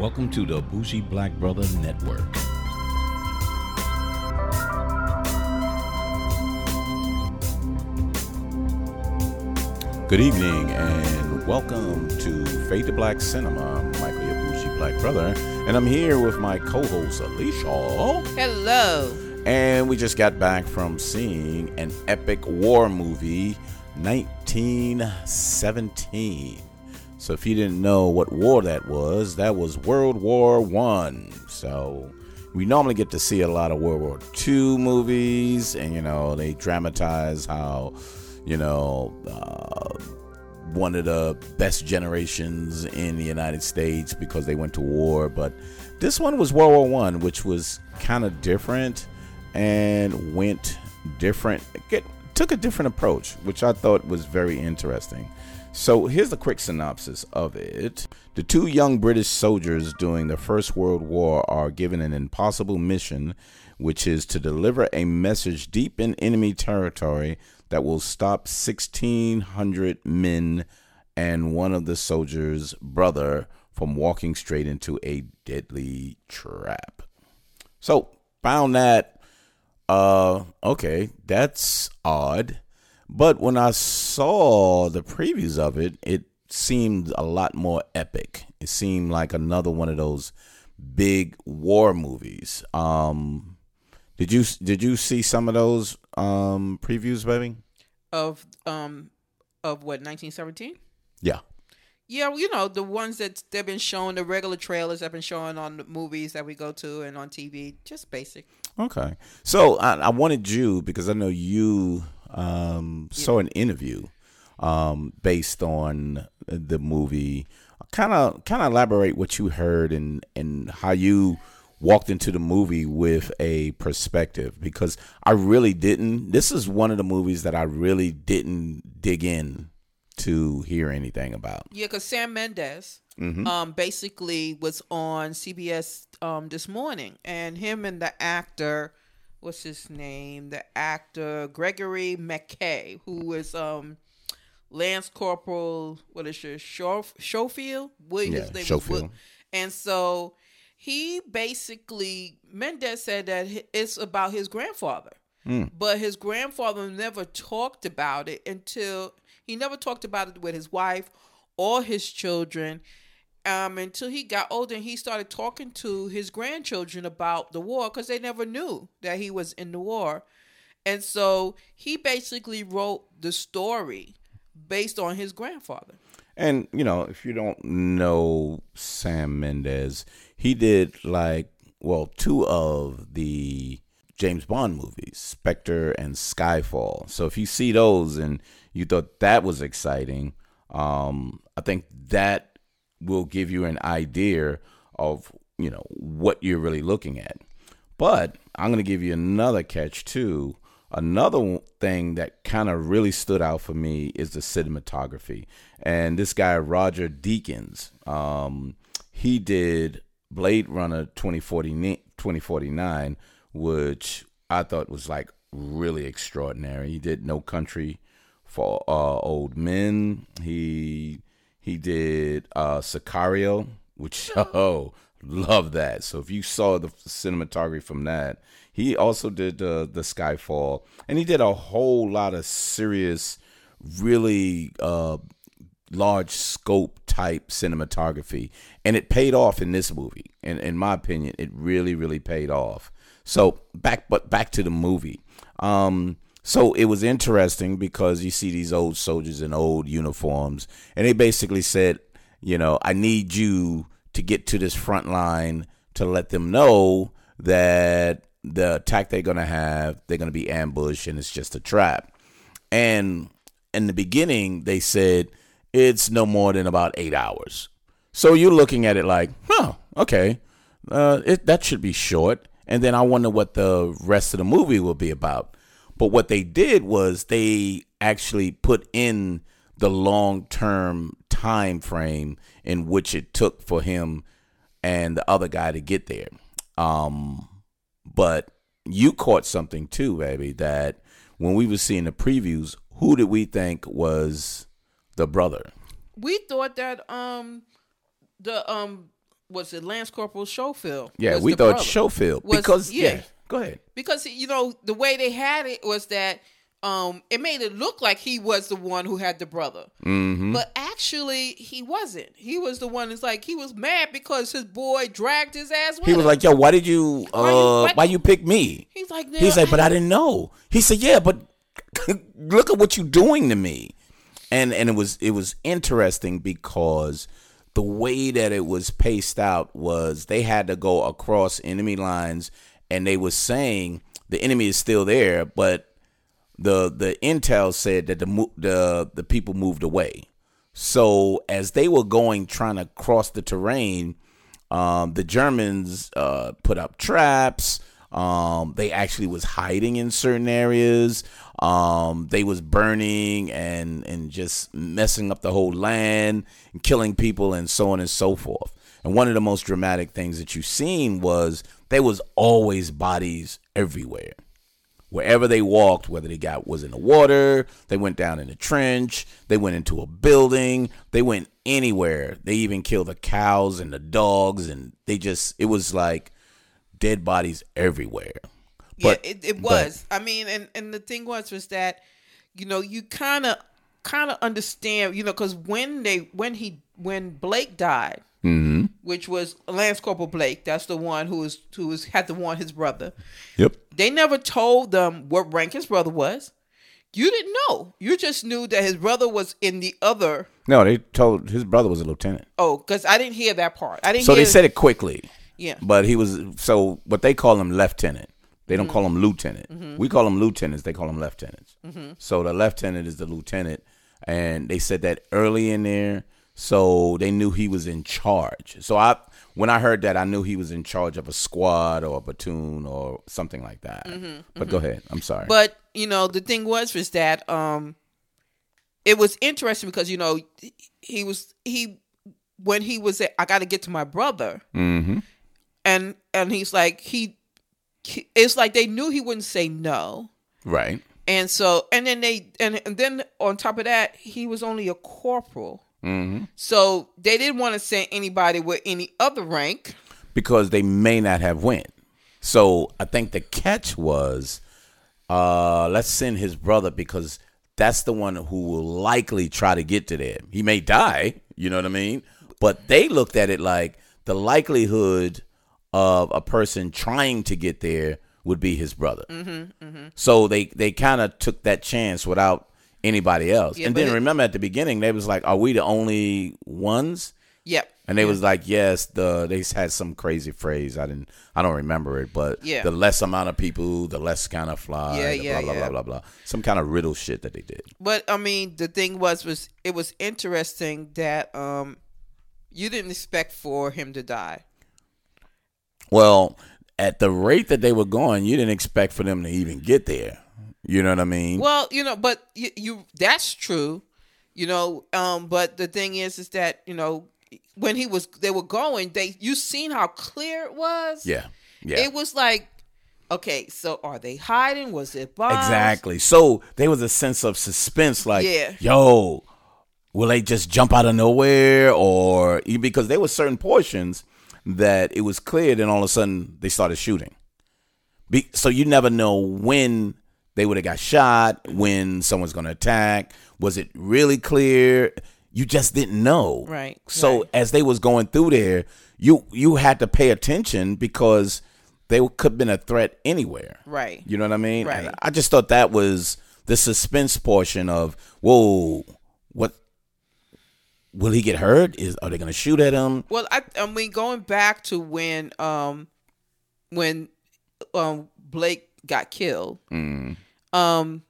Welcome to the Bougie Black Brother Network. Good evening and welcome to Fade to Black Cinema. I'm Michael, your Bougie Black Brother, and I'm here with my co-host Alicia. Hello. And we just got back from seeing an epic war movie, 1917. So if you didn't know what war that was, that was World War One. So we normally get to see a lot of World War Two movies, and you know they dramatize how you know uh, one of the best generations in the United States because they went to war. But this one was World War One, which was kind of different and went different. Get, took a different approach, which I thought was very interesting. So here's a quick synopsis of it. The two young British soldiers during the First World War are given an impossible mission, which is to deliver a message deep in enemy territory that will stop 1,600 men and one of the soldiers' brother from walking straight into a deadly trap. So, found that, uh, okay, that's odd but when I saw the previews of it, it seemed a lot more epic. It seemed like another one of those big war movies. Um, did you did you see some of those um, previews, baby? Of um of what 1917? Yeah. Yeah, you know the ones that they've been showing, the regular trailers have been showing on the movies that we go to and on TV, just basic. Okay, so I, I wanted you because I know you um, saw an interview um, based on the movie. Kind of, kind of elaborate what you heard and and how you walked into the movie with a perspective because I really didn't. This is one of the movies that I really didn't dig in to hear anything about. Yeah, because Sam Mendes Mm-hmm. um, basically was on CBS um, this morning, and him and the actor what's his name? The actor Gregory Mackay, who is um Lance Corporal, what is your Schof- Schofield? What Yeah, his name was And so he basically Mendes said that it's about his grandfather. But his grandfather never talked about it until he never talked about it with his wife or his children um, until he got older and he started talking to his grandchildren about the war because they never knew that he was in the war. And so he basically wrote the story based on his grandfather. And you know, if you don't know Sam Mendes, he did like well two of the James Bond movies, Spectre and Skyfall. So if you see those and you thought that was exciting, um, I think that will give you an idea of you know what you're really looking at. But I'm going to give you another catch too. Another thing that kind of really stood out for me is the cinematography. And this guy, Roger Deakins, um, he did Blade Runner 2040, 2049, which I thought was like really extraordinary. He did No Country for uh, Old Men. He he did uh, Sicario, which oh love that. So if you saw the cinematography from that, he also did uh, the Skyfall, and he did a whole lot of serious, really uh, large scope type cinematography, and it paid off in this movie. And in my opinion, it really really paid off. So back but back to the movie. Um, so it was interesting because you see these old soldiers in old uniforms, and they basically said, you know, I need you to get to this front line to let them know that the attack they're going to have, they're going to be ambushed and it's just a trap. And in the beginning, they said it's no more than about eight hours. So you're looking at it like, huh, okay, uh, it, that should be short. And then I wonder what the rest of the movie will be about. But what they did was they actually put in the long term time frame in which it took for him and the other guy to get there. Um, but you caught something too, baby, that when we were seeing the previews, who did we think was the brother? We thought that um the um was it Lance Corporal Schofield? Yeah, we thought brother. Schofield Was- because yeah. yeah. Go ahead. because you know the way they had it was that um it made it look like he was the one who had the brother Mm-hmm. but actually he wasn't he was the one that's like he was mad because his boy dragged his ass with He was him. like, "Yo, why did you? Uh, Why you- why, why- you pick me?" he's like He's "Now, like, "But I didn't know." He said, "Yeah, but look at what you're doing to me." And and it was it was interesting because the way that it was paced out was they had to go across enemy lines, and they were saying the enemy is still there, but the the intel said that the the the people moved away. So as they were going trying to cross the terrain, um, the Germans uh, put up traps. Um, they actually was hiding in certain areas. Um, they was burning and and just messing up the whole land and killing people and so on and so forth. And one of the most dramatic things that you seen was there was always bodies everywhere wherever they walked, whether they got was in the water, they went down in a trench, they went into a building, they went anywhere. They even killed the cows and the dogs, and they just it was like dead bodies everywhere. But yeah, it, it but- was. I mean, and and the thing was was that, you know, you kind of kind of understand, you know, because when they when he when Blake died, Mm-hmm. Which was Lance Corporal Blake, that's the one who was who was had to warn his brother. Yep. They never told them what rank his brother was. You didn't know. You just knew that his brother was in the other. No, they told his brother was a lieutenant. Oh, because I didn't hear that part. I didn't. So they said it quickly. Yeah. But he was so what they call him lieutenant. They don't mm-hmm. call him lieutenant. Mm-hmm. We call him lieutenants. They call him lieutenants. Mm-hmm. So the lieutenant is the lieutenant, and they said that early in there, so they knew he was in charge. So I, when I heard that, I knew he was in charge of a squad or a platoon or something like that. But go ahead. I'm sorry. But you know, the thing was was that um, it was interesting because you know he was he when he was at, I got to get to my brother, mm-hmm. and and he's like he, he it's like they knew he wouldn't say no. Right. And so, and then they, and, and then on top of that, he was only a corporal. Mm-hmm. So they didn't want to send anybody with any other rank. because they may not have went. So I think the catch was, uh, let's send his brother because that's the one who will likely try to get to there. He may die, you know what I mean? But they looked at it like the likelihood of a person trying to get there would be his brother. So they they kind of took that chance without anybody else. Yeah, and then it- remember at the beginning they was like, "Are we the only ones?" Yep. And they was like, yes, the they had some crazy phrase. I didn't, I don't remember it, but Yeah. the less amount of people, the less kind of fly. Yeah, yeah, blah, blah, yeah. blah, blah, blah. Some kind of riddle shit that they did. But I mean, the thing was, was it was interesting that um, you didn't expect for him to die. Well, at the rate that they were going, you didn't expect for them to even get there. You know what I mean? Well, you know, but you, you that's true, you know. Um, but the thing is, is that you know when he was they were going, they you seen how clear it was. yeah, yeah. It was like, okay, so are they hiding? Was it bombs? Exactly. So there was a sense of suspense, like, Yeah. yo, will they just jump out of nowhere, or because there were certain portions that it was clear, then all of a sudden they started shooting. Be, so you never know when they would have got shot, when someone's going to attack. Was it really clear? You just didn't know. Right, So right. as they was going through there, you you had to pay attention because they could have been a threat anywhere. Right. You know what I mean? Right. And I just thought that was the suspense portion of whoa, what will he get hurt? Is are they gonna shoot at him? Well, I, I mean, going back to when um when um Blake got killed, Mm. um,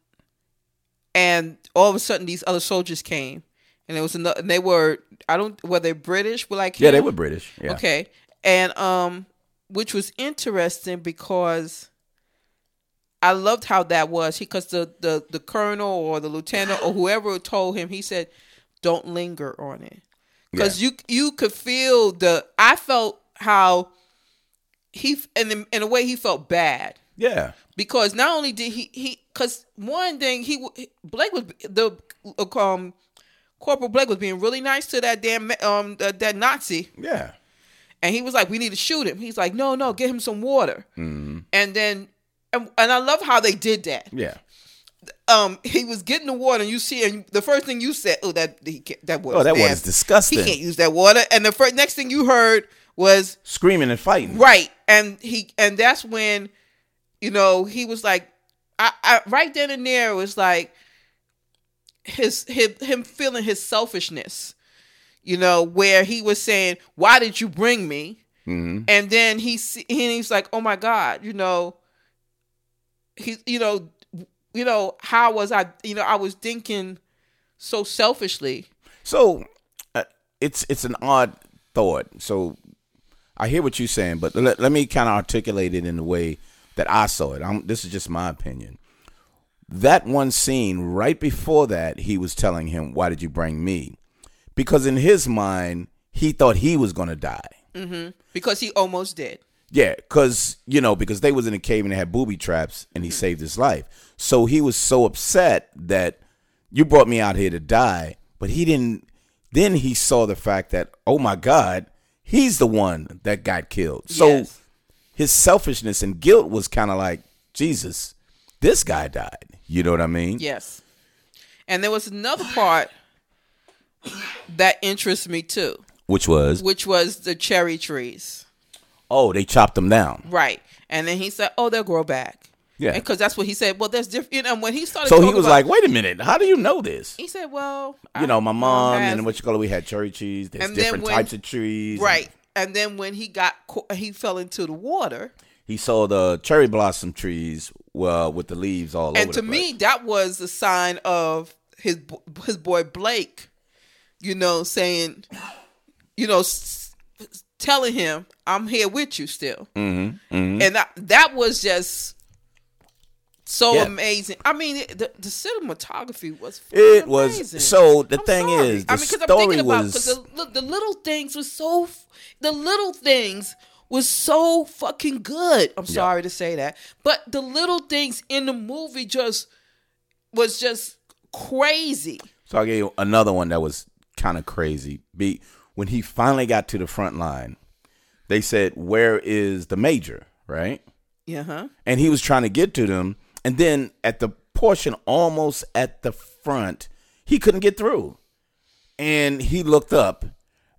and all of a sudden these other soldiers came, and it was another, and they were I don't were they British? Were like Yeah, they were British. Yeah. Okay, and um, which was interesting because I loved how that was because the the the colonel or the lieutenant or whoever told him he said, "Don't linger on it," because you you could feel the I felt how he and in in a way he felt bad Yeah. because not only did he he because one thing he Blake was the um Corporal Blake was being really nice to that damn um uh, that Nazi Yeah. and he was like, "We need to shoot him." He's like, "No, no, get him some water." Mm-hmm. And then, and, and I love how they did that. Yeah. Um, he was getting the water, and you see, and the first thing you said, "Oh, that he can't, that water." Oh, that water's disgusting. He can't use that water. And the first next thing you heard was Screaming and fighting. right, and he, and that's when, you know, he was like, I, I right then and there it was like his, his him feeling his selfishness, you know, where he was saying, "Why did you bring me?" Mm-hmm. and then he and he's like, "Oh my God, you know, he, you know, you know, how was I? You know, I was thinking so selfishly." So uh, it's it's an odd thought. So I hear what you're saying, but let, let me kind of articulate it in the way that I saw it. I'm, this is just my opinion. That one scene right before that, he was telling him, "Why did you bring me?" Because in his mind, he thought he was going to die. Mm-hmm. Because he almost did. Yeah, because you know, because they was in a cave and they had booby traps, and he mm-hmm. saved his life. So he was so upset that you brought me out here to die, but he didn't. Then he saw the fact that oh my God, he's the one that got killed. So Yes. his selfishness and guilt was kind of like Jesus. This guy died. You know what I mean? Yes. And there was another part that interests me too, Which was which was the cherry trees. oh they chopped them down. Right. And then he said, "Oh, they'll grow back." Yeah. Because that's what he said. Well, there's different. You know, when he started, So he was about- like, wait a minute, how do you know this? he said, "Well, You know, my mom has- and what you call it, we had cherry trees. There's And different when- types of trees. right." And then when he got, he fell into the water. he saw the cherry blossom trees well with the leaves all over. and to me that was the sign of his his boy Blake you know saying you know s- telling him I'm here with you still Mm-hmm, mm-hmm. and that, that was just so Yeah. amazing I mean it- the, the cinematography was It was- amazing. so the I'm thing sorry. is, the I mean, 'cause story I'm thinking about was- because the, the little things was so the little things was so fucking good. I'm sorry to say that, but the little things in the movie just was just crazy. So I gave you another one that was kind of crazy. Be when he finally got to the front line, they said, "Where is the major?" Right, Yeah, huh? and he was trying to get to them, and then at the portion almost at the front, he couldn't get through, and he looked up,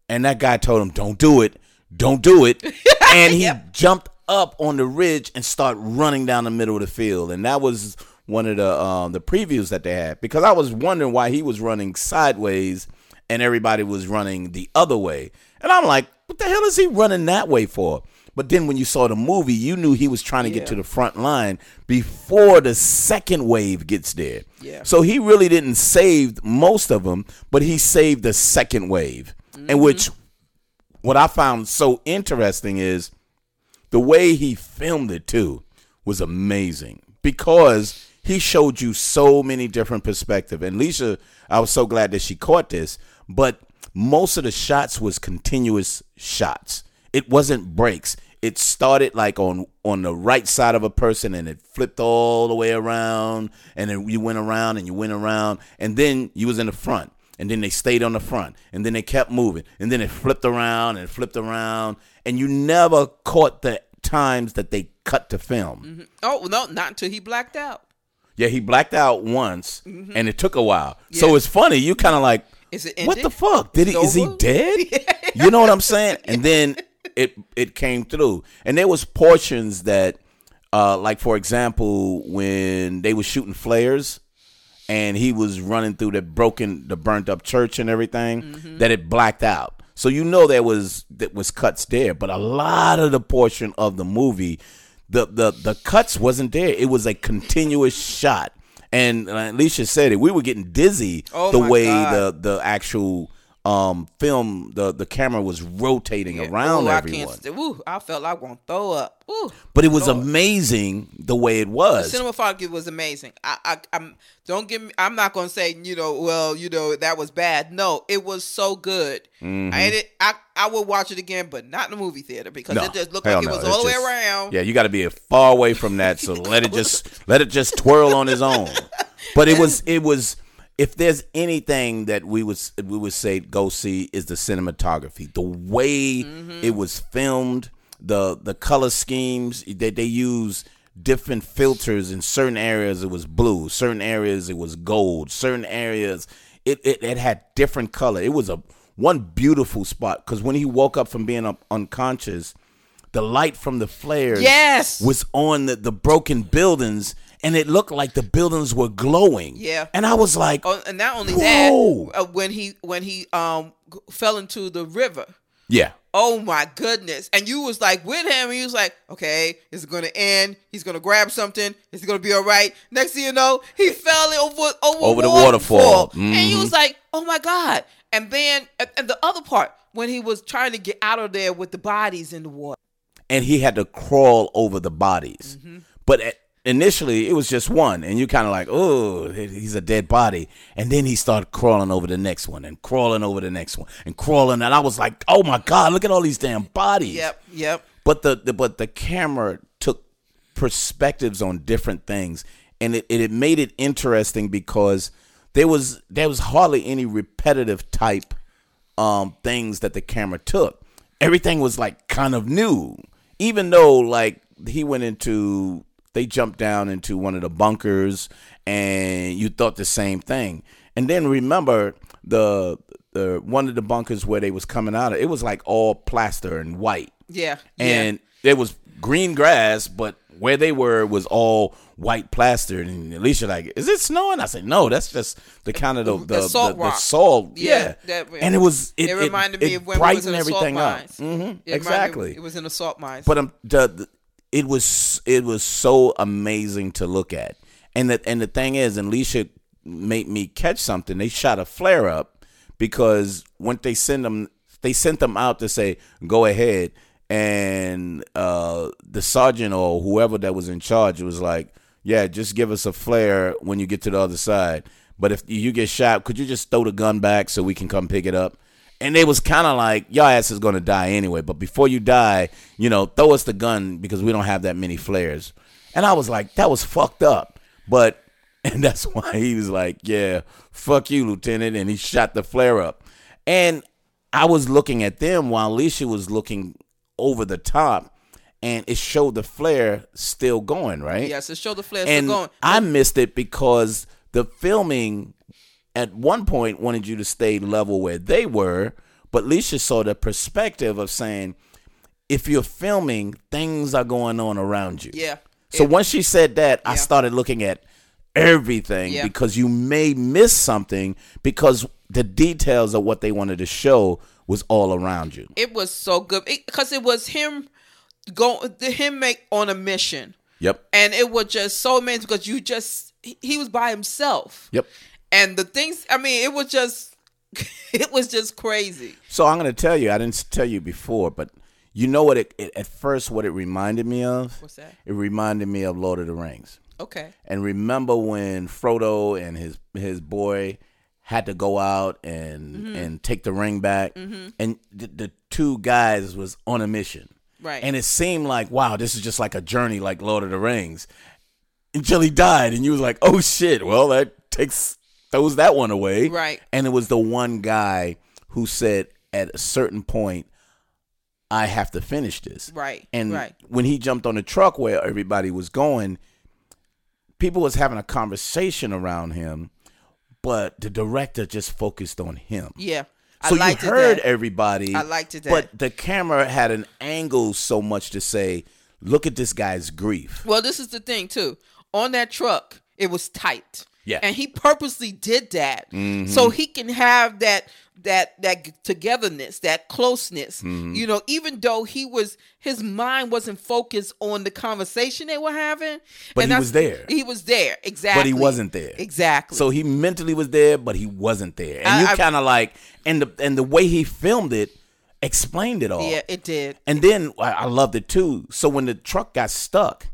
and that guy told him, "Don't do it, don't do it," and he jumped up on the ridge and started running down the middle of the field, and that was one of the um, the previews that they had. Because I was wondering why he was running sideways and everybody was running the other way, and I'm like, what the hell is he running that way for? But then when you saw the movie, you knew he was trying to get to the front line before the second wave gets there. Yeah. So he really didn't save most of them, but he saved the second wave. Mm-hmm. In which what I found so interesting is the way he filmed it too was amazing because he showed you so many different perspectives. And Leisha, I was so glad that she caught this, but most of the shots was continuous shots. It wasn't breaks. It started like on on the right side of a person and it flipped all the way around and then you went around and you went around and then you was in the front and then they stayed on the front and then they kept moving and then it flipped around and flipped around and you never caught the times that they cut to film. Oh no, not until he blacked out. Yeah, he blacked out once and it took a while. So Mm-hmm. It's funny, you kind of like Is it what the fuck? Did he is he dead? you know what I'm saying? And then it it came through. And there was portions that uh like for example when they were shooting flares and he was running through the broken the burnt up church and everything Mm-hmm. that it blacked out. So you know there was that was cuts there, but a lot of the portion of the movie the the the cuts wasn't there. It was a continuous shot. And Alicia said it. We were getting dizzy Oh the way God. the the actual um film the the camera was rotating around Ooh, I everyone. Ooh, I felt like I want to throw up. Ooh. But it was Lord. amazing the way it was. The cinematography was amazing. I, I, I'm don't give me. I'm not gonna say you know. Well, you know that was bad. No, it was so good. Mm-hmm. I it. I I would watch it again, but not in the movie theater because No, it just looked like it no. was It's all the way around. Yeah, you got to be far away from that. So let it just let it just twirl on its own. But it was it was if there's anything that we would we would say go see is the cinematography, the way mm-hmm. it was filmed, the the color schemes that they use different filters in certain areas it was blue, certain areas it was gold, certain areas it it, it had different color. It was a one beautiful spot because when he woke up from being up unconscious, the light from the flares Yes. was on the, the broken buildings and it looked like the buildings were glowing. Yeah. And I was like, Oh, and not only Whoa. that, uh, when he when he um g- fell into the river. yeah. Oh my goodness! And you was like with him. And he was like, "Okay, it's to end. He's to grab something. It's to be all right." Next thing you know, he fell over over, Over the waterfall. and he Mhm. was like, "Oh my god!" And then, and and the other part when he was trying to get out of there with the bodies in the water. And he had to crawl over the bodies. Mm-hmm. But at, initially it was just one and you kind of like, "Oh, he's a dead body." And then he started crawling over the next one and crawling over the next one and crawling and I was like, "Oh my god, look at all these damn bodies." Yep, yep. but the, the but the camera took perspectives on different things and it, it, it made it interesting because there was there was hardly any repetitive type um things that the camera took everything was like kind of new even though like he went into they jumped down into one of the bunkers and you thought the same thing and then remember the the one of the bunkers where they was coming out of it was like all plaster and white Yeah, and it was green grass, but where they were was all white plastered. And Alicia like, "Is it snowing?" I said, "No, that's just the kind of the the, The salt the, the salt." Yeah, Yeah, that- and it was it, It, reminded me it of when we was in brightened salt everything up. mines. hmm It reminded me- exactly. It was in the salt mines. But um, the, the it was it was so amazing to look at, and the and the thing is, and Leisha made me catch something. They shot a flare up because when they send them, they sent them out to say, "Go ahead." And uh, the sergeant or whoever that was in charge was like, "Yeah, just give us a flare when you get to the other side. But if you get shot, could you just throw the gun back so we can come pick it up?" And they was kind of like, your ass is going to die anyway. But before you die, you know, throw us the gun because we don't have that many flares. And I was like, that was fucked up. But, and that's why he was like, yeah, fuck you, Lieutenant. And he shot the flare up. And I was looking at them while Alicia was looking over the top. And it showed the flare still going, right? yes, it showed the flare and still going. I missed it because the filming at one point wanted you to stay level where they were, but Leisha saw the perspective of saying, if you're filming, things are going on around you. Yeah. So It- once she said that, I started looking at everything Yeah. because you may miss something because the details of what they wanted to show was all around you. it was so good because it was him going him make on a mission Yep. and it was just so amazing because you just he was by himself Yep. And the things i mean it was just it was just crazy So I'm going to tell you, I didn't tell you before, but you know what it, it at first what it reminded me of? What's that? It reminded me of Lord of the Rings. okay And remember when Frodo and his his boy had to go out and Mm-hmm. and take the ring back, and the, the two guys was on a mission, Right. And it seemed like wow, this is just like a journey, like Lord of the Rings, until he died, and you was like, oh shit, well that takes throws that one away, Right. And it was the one guy who said at a certain point, I have to finish this, Right, And right. when he jumped on the truck where everybody was going people was having a conversation around him, but the director just focused on him. yeah So I you heard that. everybody. I liked it that. But the camera had an angle so much to say, look at this guy's grief. well this is the thing too on that truck it was tight Yeah. and he purposely did that so mm-hmm. he can have that that that togetherness that closeness mm-hmm. you know even though he was his mind wasn't focused on the conversation they were having But and he was there. he was there exactly but he wasn't there. exactly So he mentally was there, but he wasn't there. And I- you kind of like, and the and the way he filmed it explained it all. yeah it did And then I I loved it too. So when the truck got stuck,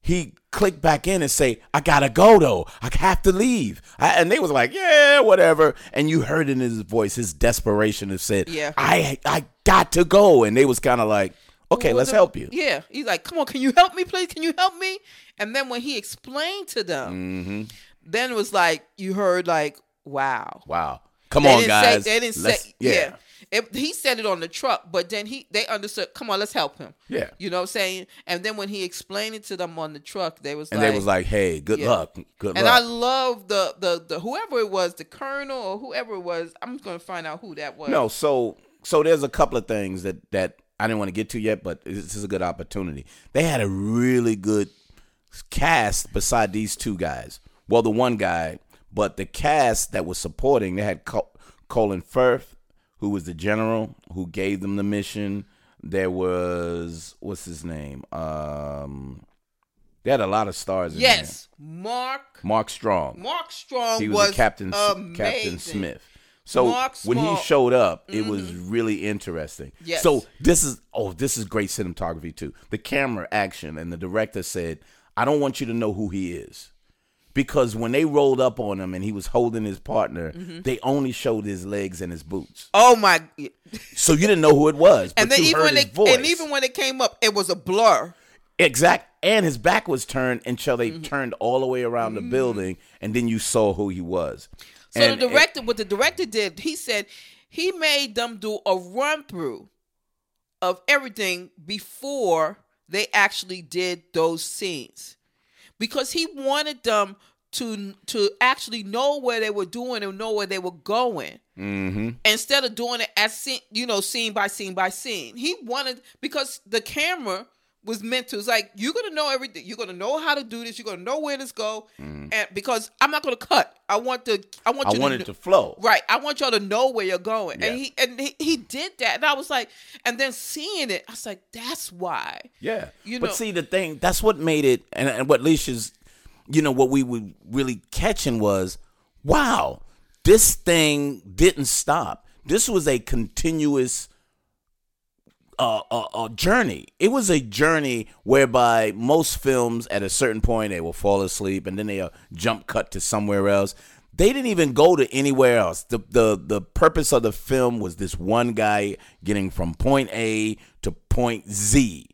he clicked back in and say, "I gotta go though. I have to leave." I, and they was like, "Yeah, whatever." And you heard in his voice his desperation of said, Yeah. I I got to go." And they was kind of like, "Okay, Well, let's the- help you." Yeah, he's like, "Come on, can you help me, please? Can you help me?" And then when he explained to them, Mm-hmm. then it was like you heard like wow. Wow. Come They on, guys. Say, they didn't Let's- say yeah. It, he said it on the truck, but then he they understood. Come on, let's help him. Yeah. You know what I'm saying? And then when he explained it to them on the truck, they was And like, they was like, "Hey, good Yeah. luck, good and I love the, the the whoever it was, the colonel or whoever it was. I'm going to find out who that was. no, so so there's a couple of things that that I didn't want to get to yet, but this is a good opportunity. They had a really good cast beside these two guys. Well, the one guy, but the cast that was supporting, they had Col- Colin Firth, who was the general who gave them the mission. There was what's his name? Um, they had a lot of stars. In yes, Mark. Mark Strong. Mark Strong he was, was Captain amazing. Captain Smith. So Mark when he Small- Mm-hmm. showed up, it was really interesting. Yes. So this is oh, this is great cinematography too. The camera action and the director said, "I don't want you to know who he is." Because when they rolled up on him and he was holding his partner, Mm-hmm. they only showed his legs and his boots. Oh my! So you didn't know who it was. And then even when it voice. and even when it came up, it was a blur. Exact. And his back was turned until Mm-hmm. they turned all the way around the building, and then you saw who he was. So And the it- director, what the director did, he said he made them do a run through of everything before they actually did those scenes, because he wanted them to to actually know where they were doing and know where they were going. Mm-hmm. Instead of doing it as scene, you know, scene by scene by scene, he wanted because the camera was meant to. It's like you're gonna know everything. You're gonna know how to do this. You're gonna know where this go. Mm. And because I'm not gonna cut. I want to. I want. I you wanted to, to flow. Right. I want y'all to know where you're going. And Yeah. he and he, he did that. And I was like, and then seeing it, I was like, that's why. Yeah. You know. but see, the thing, that's what made it, and, and what Leisha's, you know, what we were really catching was, wow, this thing didn't stop. This was a continuous uh, uh, uh, journey. It was a journey whereby most films, at a certain point, they will fall asleep and then they jump cut to somewhere else. They didn't even go to anywhere else. The, the the purpose of the film was this one guy getting from point A to point Z.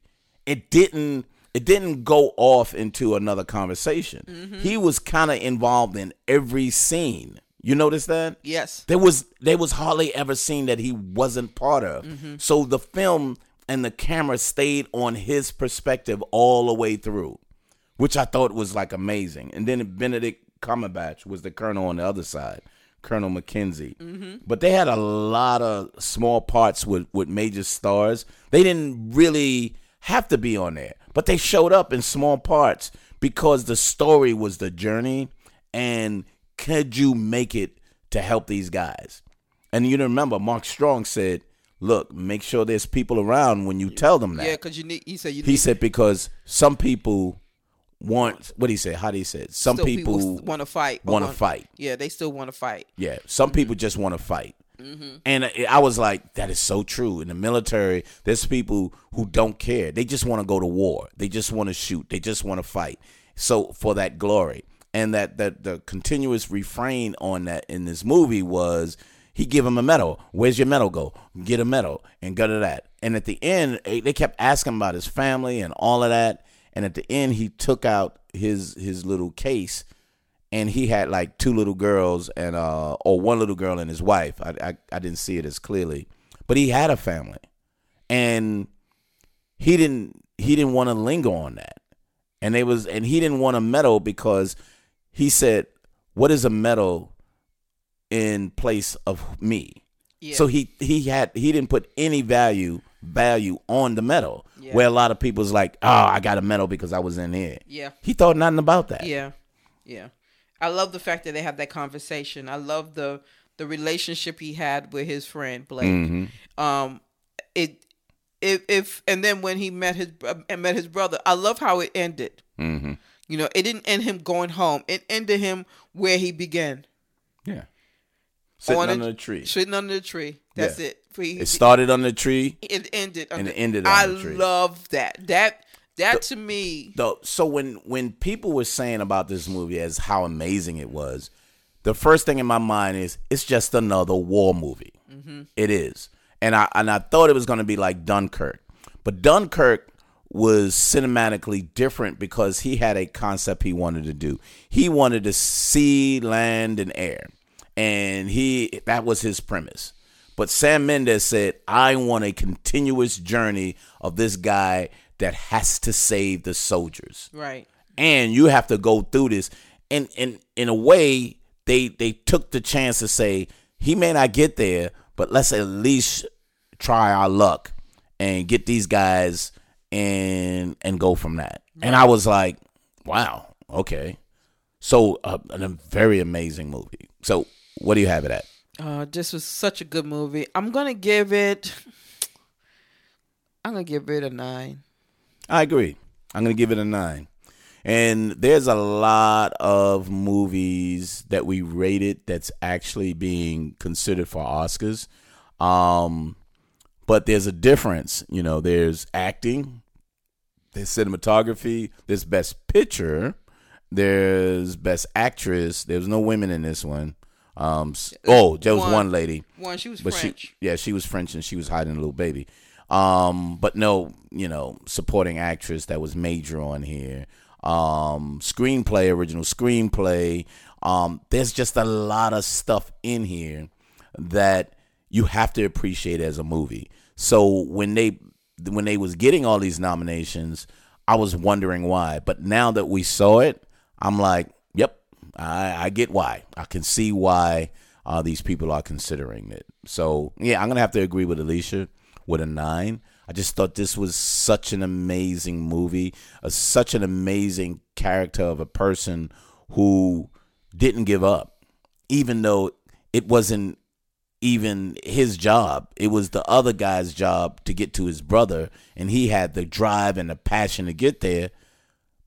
It didn't it didn't go off into another conversation. He was kind of involved in every scene. You notice that? Yes. There was there was hardly ever seen that he wasn't part of. Mm-hmm. So the film and the camera stayed on his perspective all the way through, which I thought was like amazing. And then Benedict Cumberbatch was the colonel on the other side, Colonel McKenzie. Mm-hmm. But they had a lot of small parts with with major stars. They didn't really have to be on there, but they showed up in small parts because the story was the journey and could you make it to help these guys? And you remember Mark Strong said, "Look, make sure there's people around when you tell them that." Yeah, because you need. He said you he said because some people want what he said. How do he say? it? Some still people, want to fight. wanna fight. Yeah, they still want to fight. yeah, some people just want to fight. Mm-hmm. And I- I was like, that is so true. In the military, there's people who don't care. They just want to go to war. They just want to shoot. They just want to fight. So for that glory, and that that the continuous refrain on that in this movie was he give him a medal. Where's your medal go? Get a medal and go to that. And at the end, they kept asking about his family and all of that. And at the end, he took out his his little case and he had like two little girls and uh or one little girl and his wife. I, I I didn't see it as clearly, but he had a family, and he didn't he didn't want to linger on that, and they was and he didn't want a medal because he said, "What is a medal in place of me?" Yeah. So he he had he didn't put any value value on the medal. Yeah. Where a lot of people's like, "Oh, I got a medal because I was in here." Yeah. He thought nothing about that. Yeah, yeah. I love the fact that they have that conversation. I love the the relationship he had with his friend Blake. Mm-hmm. Um, it if if and then when he met his and met his brother, I love how it ended. Mm-hmm. You know, it didn't end him going home. It ended him where he began, Yeah. Sitting On a- under the tree. sitting under the tree. That's Yeah. it. He- It started on the tree. it ended and it ended on I the tree. love that. That that to me. Though, so when when people were saying about this movie as how amazing it was, the first thing in my mind is it's just another war movie. Mm-hmm. It is, and I and I thought it was going to be like Dunkirk, but Dunkirk was cinematically different because he had a concept he wanted to do. He wanted to see land, and air. and he that was his premise. But Sam Mendes said, "I want a continuous journey of this guy that has to save the soldiers." Right. and you have to go through this and and in a way they they took the chance to say he may not get there but let's at least try our luck and get these guys and and go from that and i was like wow okay so uh, a very amazing movie so what do you have it at Uh, this was such a good movie. I'm gonna give it. I'm gonna give it a nine. I agree. I'm going to give it a nine. And there's a lot of movies that we rated that's actually being considered for Oscars. Um, but there's a difference. You know, there's acting, there's cinematography, there's best picture, there's best actress. There's no women in this one. Um, oh, there was One. one lady. One, she was But French. she, yeah, she was French and she was hiding a little baby. Um, but no, you know, supporting actress that was major on here. Um, screenplay, original screenplay. Um, there's just a lot of stuff in here that you have to appreciate it as a movie. So when they when they was getting all these nominations, I was wondering why. But now that we saw it, I'm like, yep, I, I get why. I can see why uh, these people are considering it. So yeah, I'm gonna have to agree with Alicia with a nine. I just thought this was such an amazing movie, a, such an amazing character of a person who didn't give up, even though it wasn't even his job. It was the other guy's job to get to his brother, and he had the drive and the passion to get there.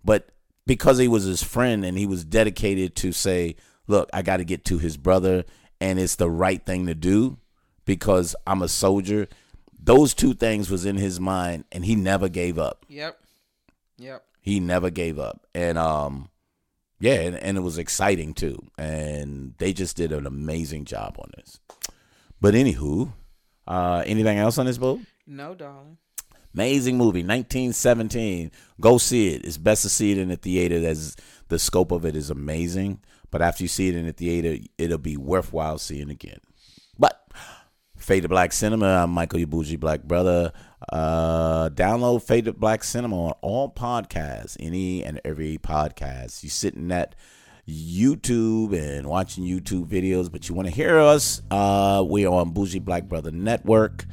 But because he was his friend and he was dedicated to say, look, I got to get to his brother, and it's the right thing to do because I'm a soldier. Those two things was in his mind, and he never gave up. Yep. Yep. He never gave up, and um, yeah, and, and it was exciting too. And they just did an amazing job on this. But anywho, uh, anything else on this boat? No, darling. Amazing movie, 1917. Go see it. It's best to see it in the theater. As the scope of it is amazing, but after you see it in the theater, it'll be worthwhile seeing again. But Fade to Black Cinema. I'm Michael bougie black brother. Uh, download Fade to Black Cinema on all podcasts, any and every podcast. You sitting at YouTube and watching YouTube videos, but you want to hear us? Uh, we are on Bougie Black Brother Network,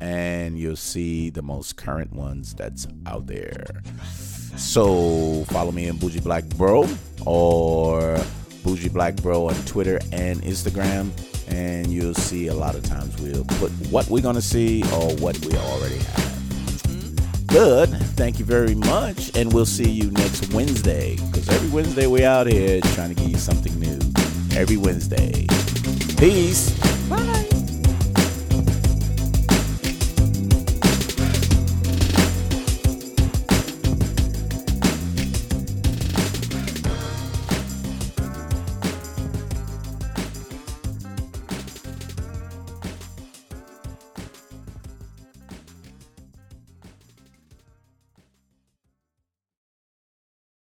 and you'll see the most current ones that's out there. So follow me in Bougie Black Bro or Bougie Black Bro on Twitter and Instagram, and you'll see a lot of times we'll put what we're gonna see or what we already have. Good. Thank you very much, and we'll see you next Wednesday. Because every Wednesday we out here trying to give you something new. Every Wednesday. Peace.